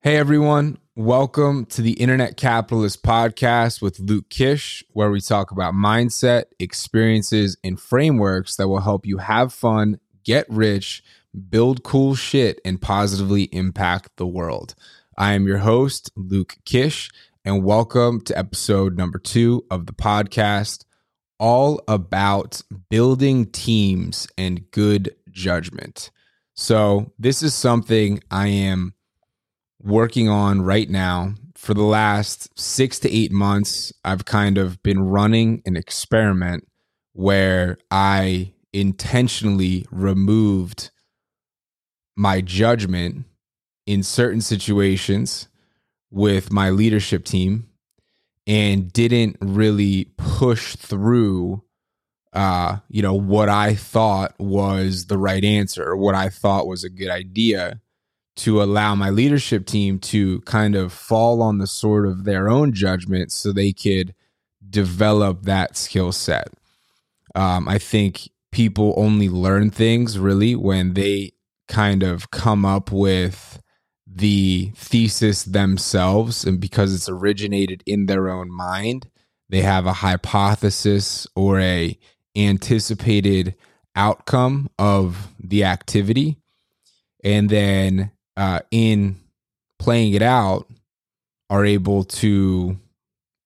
Hey everyone, welcome to the Internet Capitalist Podcast with Luke Kish, where we talk about mindset, experiences, and frameworks that will help you have fun, get rich, build cool shit, and positively impact the world. I am your host, Luke Kish, and welcome to episode number two of the podcast, all about building teams and good judgment. So, this is something I am working on right now. For the last six to eight months, I've kind of been running an experiment where I intentionally removed my judgment in certain situations with my leadership team and didn't really push through uh you know what i thought was the right answer or what i thought was a good idea to allow my leadership team to kind of fall on the sword of their own judgment so they could develop that skill set. Um, I think people only learn things really when they kind of come up with the thesis themselves and because it's originated in their own mind they have a hypothesis or a anticipated outcome of the activity and then uh, in playing it out are able to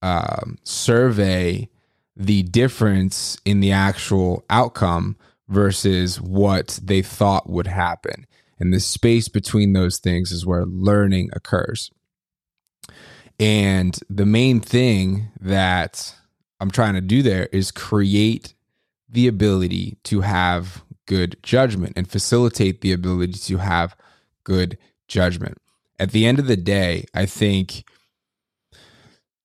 um, survey the difference in the actual outcome versus what they thought would happen. And the space between those things is where learning occurs. And the main thing that I'm trying to do there is create the ability to have good judgment and facilitate the ability to have good judgment. At the end of the day, I think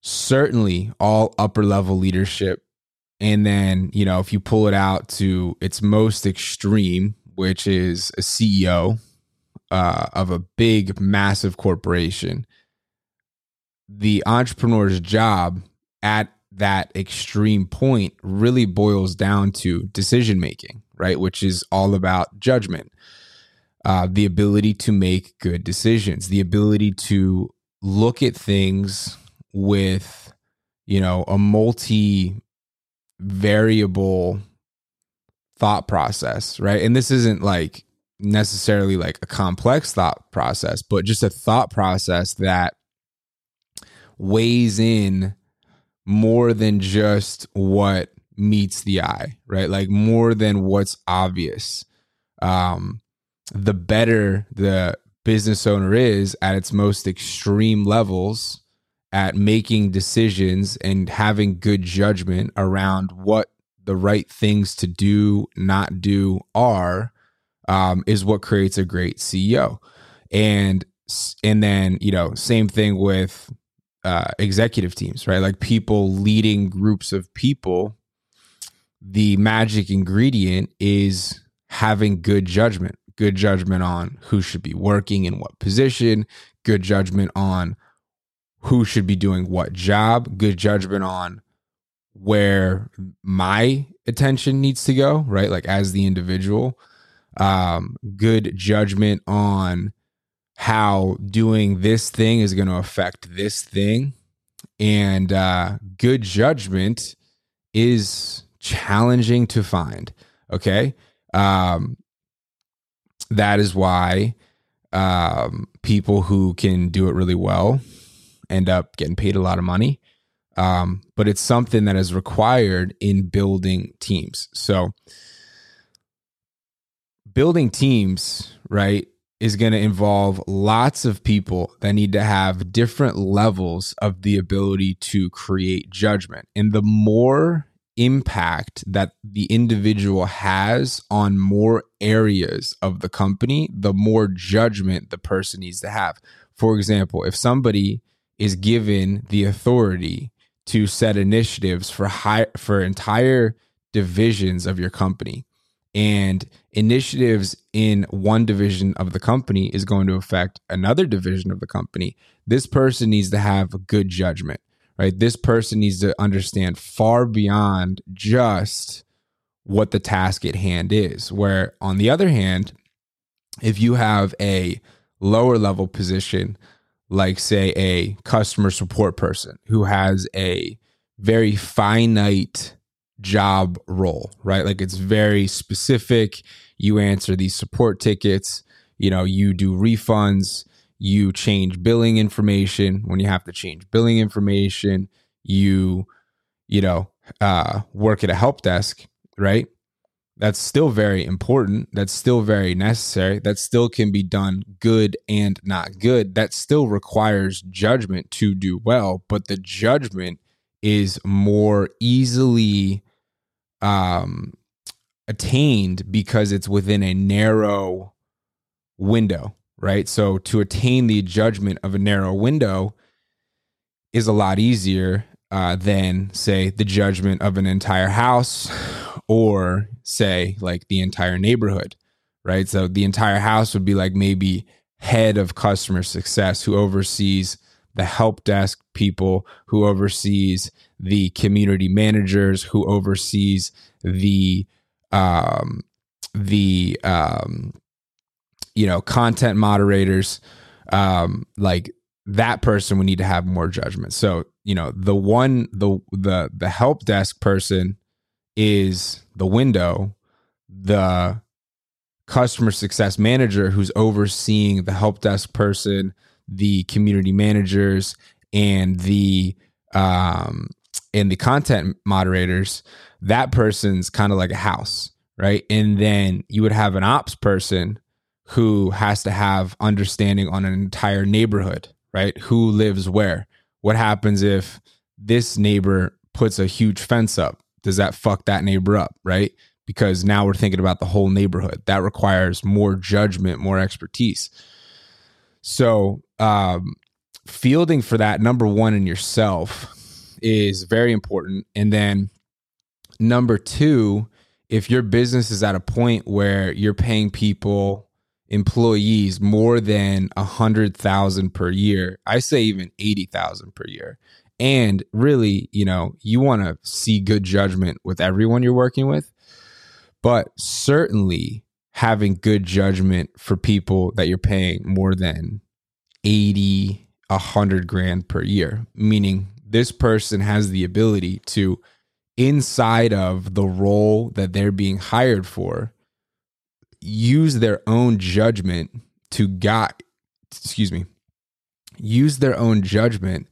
certainly all upper level leadership and then, you know, if you pull it out to its most extreme, which is a CEO uh, of a big, massive corporation, the entrepreneur's job at that extreme point really boils down to decision making, right? Which is all about judgment uh, the ability to make good decisions, the ability to look at things with, you know, a multi variable thought process, right? And this isn't like necessarily like a complex thought process, but just a thought process that weighs in more than just what meets the eye, right? Like more than what's obvious. Um, the better the business owner is at its most extreme levels at making decisions and having good judgment around what the right things to do, not do are, um, is what creates a great CEO. And and then you know, same thing with uh, executive teams, right? Like people leading groups of people. The magic ingredient is having good judgment good judgment on who should be working in what position, good judgment on who should be doing what job, good judgment on where my attention needs to go, right? Like as the individual, um, good judgment on how doing this thing is going to affect this thing. And uh, good judgment is challenging to find. Okay. Um, that is why um, people who can do it really well end up getting paid a lot of money. Um, but it's something that is required in building teams. So, building teams, right, is going to involve lots of people that need to have different levels of the ability to create judgment. And the more impact that the individual has on more areas of the company, the more judgment the person needs to have. For example, if somebody is given the authority to set initiatives for high for entire divisions of your company and initiatives in one division of the company is going to affect another division of the company this person needs to have good judgment right? This person needs to understand far beyond just what the task at hand is. Where, on the other hand, if you have a lower level position like say a customer support person who has a very finite job role, right? Like it's very specific. You answer these support tickets, you know, you do refunds, you change billing information when you have to change billing information, you you know, uh work at a help desk, right? That's still very important. That's still very necessary. That still can be done good and not good. That still requires judgment to do well, but the judgment is more easily um, attained because it's within a narrow window, right? So to attain the judgment of a narrow window is a lot easier uh, than, say, the judgment of an entire house or, say, like the entire neighborhood, right? So the entire house would be like maybe head of customer success who oversees the help desk people who oversees the community managers who oversees the um, the um, you know content moderators um, like that person would need to have more judgment. So you know the one the the the help desk person is the window the customer success manager who's overseeing the help desk person the community managers and the um and the content moderators that person's kind of like a house right? And then you would have an ops person who has to have understanding on an entire neighborhood right? Who lives where? What happens if this neighbor puts a huge fence up? Does that fuck that neighbor up right? Because now we're thinking about the whole neighborhood. That requires more judgment more expertise. So, um, fielding for that number one in yourself is very important. And then number two, if your business is at a point where you're paying people, employees more than a hundred thousand per year, I say even eighty thousand per year. And really, you know, you want to see good judgment with everyone you're working with, but certainly having good judgment for people that you're paying more than 80 100 grand per year meaning this person has the ability to inside of the role that they're being hired for use their own judgment to guide excuse me use their own judgment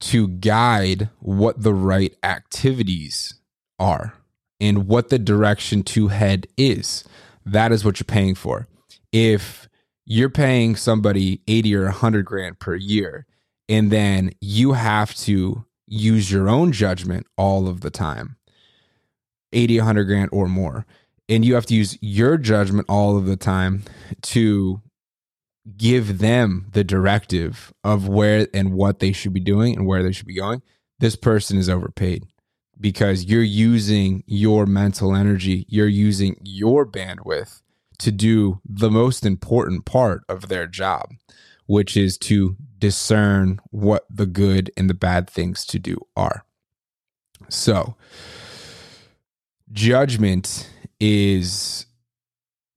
to guide what the right activities are and what the direction to head is that is what you're paying for. If you're paying somebody 80 or 100 grand per year, and then you have to use your own judgment all of the time 80, 100 grand or more. And you have to use your judgment all of the time to give them the directive of where and what they should be doing and where they should be going. This person is overpaid because you're using your mental energy, you're using your bandwidth to do the most important part of their job, which is to discern what the good and the bad things to do are. So, judgment is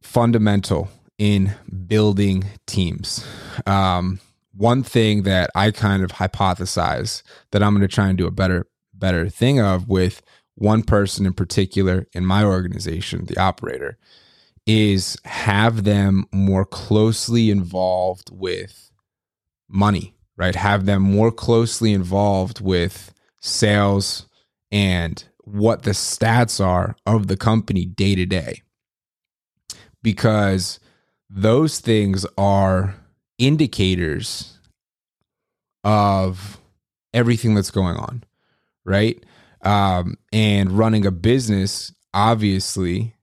fundamental in building teams. Um, one thing that I kind of hypothesize that I'm going to try and do a better better thing of with one person in particular in my organization, the operator, is have them more closely involved with money, right? Have them more closely involved with sales and what the stats are of the company day to day. Because those things are indicators of everything that's going on right? Um, and running a business, obviously,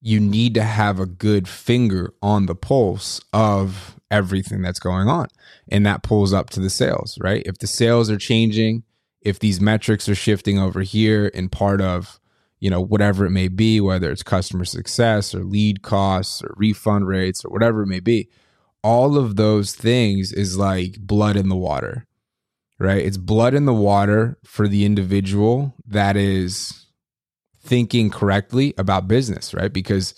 you need to have a good finger on the pulse of everything that's going on. And that pulls up to the sales, right? If the sales are changing, if these metrics are shifting over here in part of, you know, whatever it may be, whether it's customer success or lead costs or refund rates or whatever it may be, all of those things is like blood in the water right? It's blood in the water for the individual that is thinking correctly about business, right? Because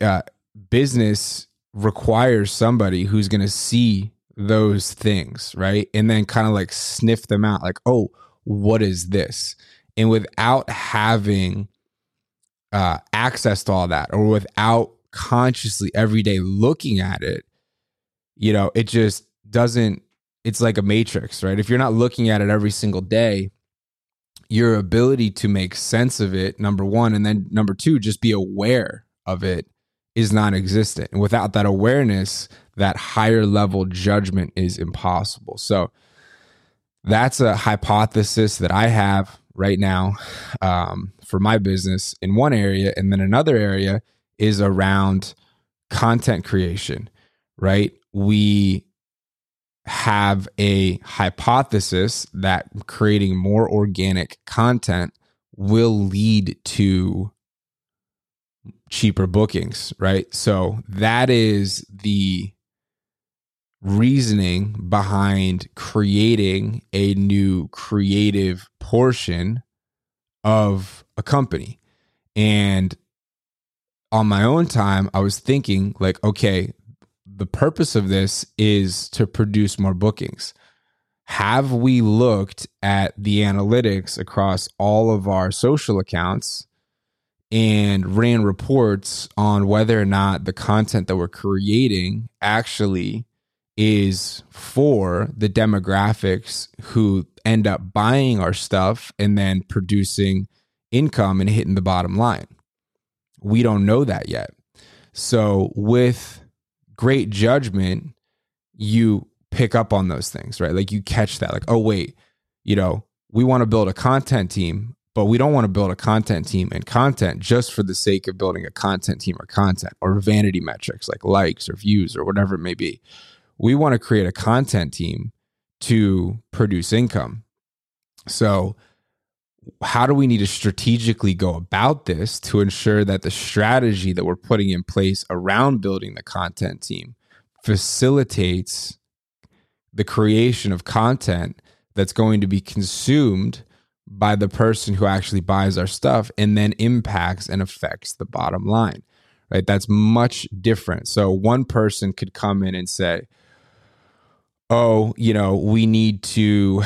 uh, business requires somebody who's going to see those things, right? And then kind of like sniff them out like, oh, what is this? And without having uh, access to all that or without consciously every day looking at it, you know, it just doesn't, it's like a matrix, right? If you're not looking at it every single day, your ability to make sense of it, number one, and then number two, just be aware of it is non existent. And without that awareness, that higher level judgment is impossible. So that's a hypothesis that I have right now um, for my business in one area. And then another area is around content creation, right? We have a hypothesis that creating more organic content will lead to cheaper bookings, right? So that is the reasoning behind creating a new creative portion of a company. And on my own time, I was thinking, like, okay, the purpose of this is to produce more bookings. Have we looked at the analytics across all of our social accounts and ran reports on whether or not the content that we're creating actually is for the demographics who end up buying our stuff and then producing income and hitting the bottom line. We don't know that yet. So, with great judgment, you pick up on those things, right? Like you catch that, like, oh, wait, you know, we want to build a content team but we don't want to build a content team and content just for the sake of building a content team or content or vanity metrics like likes or views or whatever it may be. We want to create a content team to produce income. So, how do we need to strategically go about this to ensure that the strategy that we're putting in place around building the content team facilitates the creation of content that's going to be consumed by the person who actually buys our stuff and then impacts and affects the bottom line right? That's much different. So one person could come in and say oh you know we need to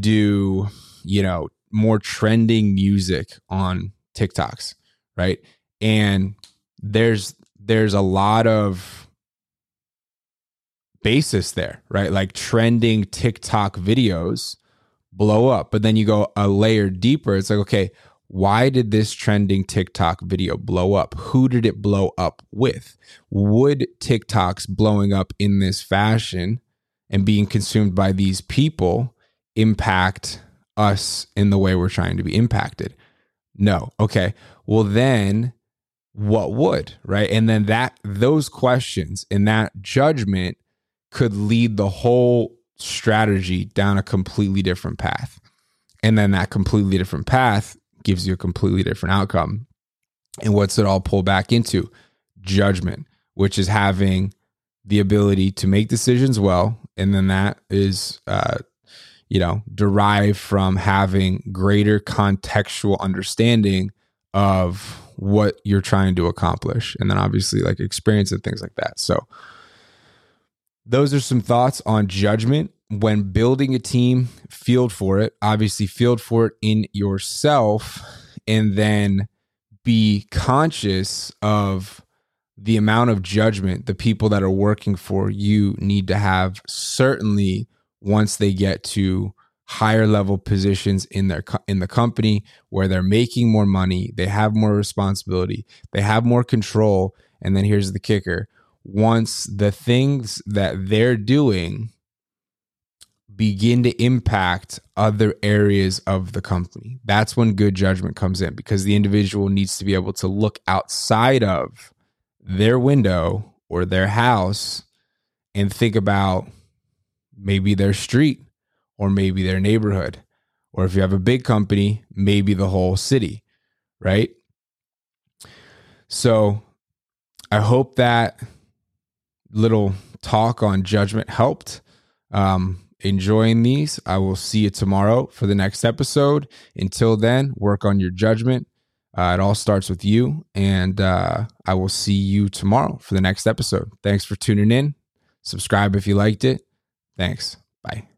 do you know more trending music on TikToks right? And there's there's a lot of basis there right? Like trending TikTok videos blow up. But then you go a layer deeper. It's like, okay, why did this trending TikTok video blow up? Who did it blow up with? Would TikToks blowing up in this fashion and being consumed by these people impact us in the way we're trying to be impacted? No. Okay. Well, then what would, right? And then that, those questions and that judgment could lead the whole strategy down a completely different path. And then that completely different path gives you a completely different outcome. And what's it all pull back into? Judgment, which is having the ability to make decisions well. And then that is, uh, you know, derived from having greater contextual understanding of what you're trying to accomplish. And then obviously like experience and things like that. So, those are some thoughts on judgment when building a team. Field for it, obviously, field for it in yourself, and then be conscious of the amount of judgment the people that are working for you need to have. Certainly, once they get to higher level positions in their in the company where they're making more money, they have more responsibility, they have more control, and then here's the kicker once the things that they're doing begin to impact other areas of the company. That's when good judgment comes in because the individual needs to be able to look outside of their window or their house and think about maybe their street or maybe their neighborhood. Or if you have a big company, maybe the whole city, right? So I hope that little talk on judgment helped. Um, enjoying these. I will see you tomorrow for the next episode. Until then, work on your judgment. Uh, it all starts with you. And uh, I will see you tomorrow for the next episode. Thanks for tuning in. Subscribe if you liked it. Thanks. Bye.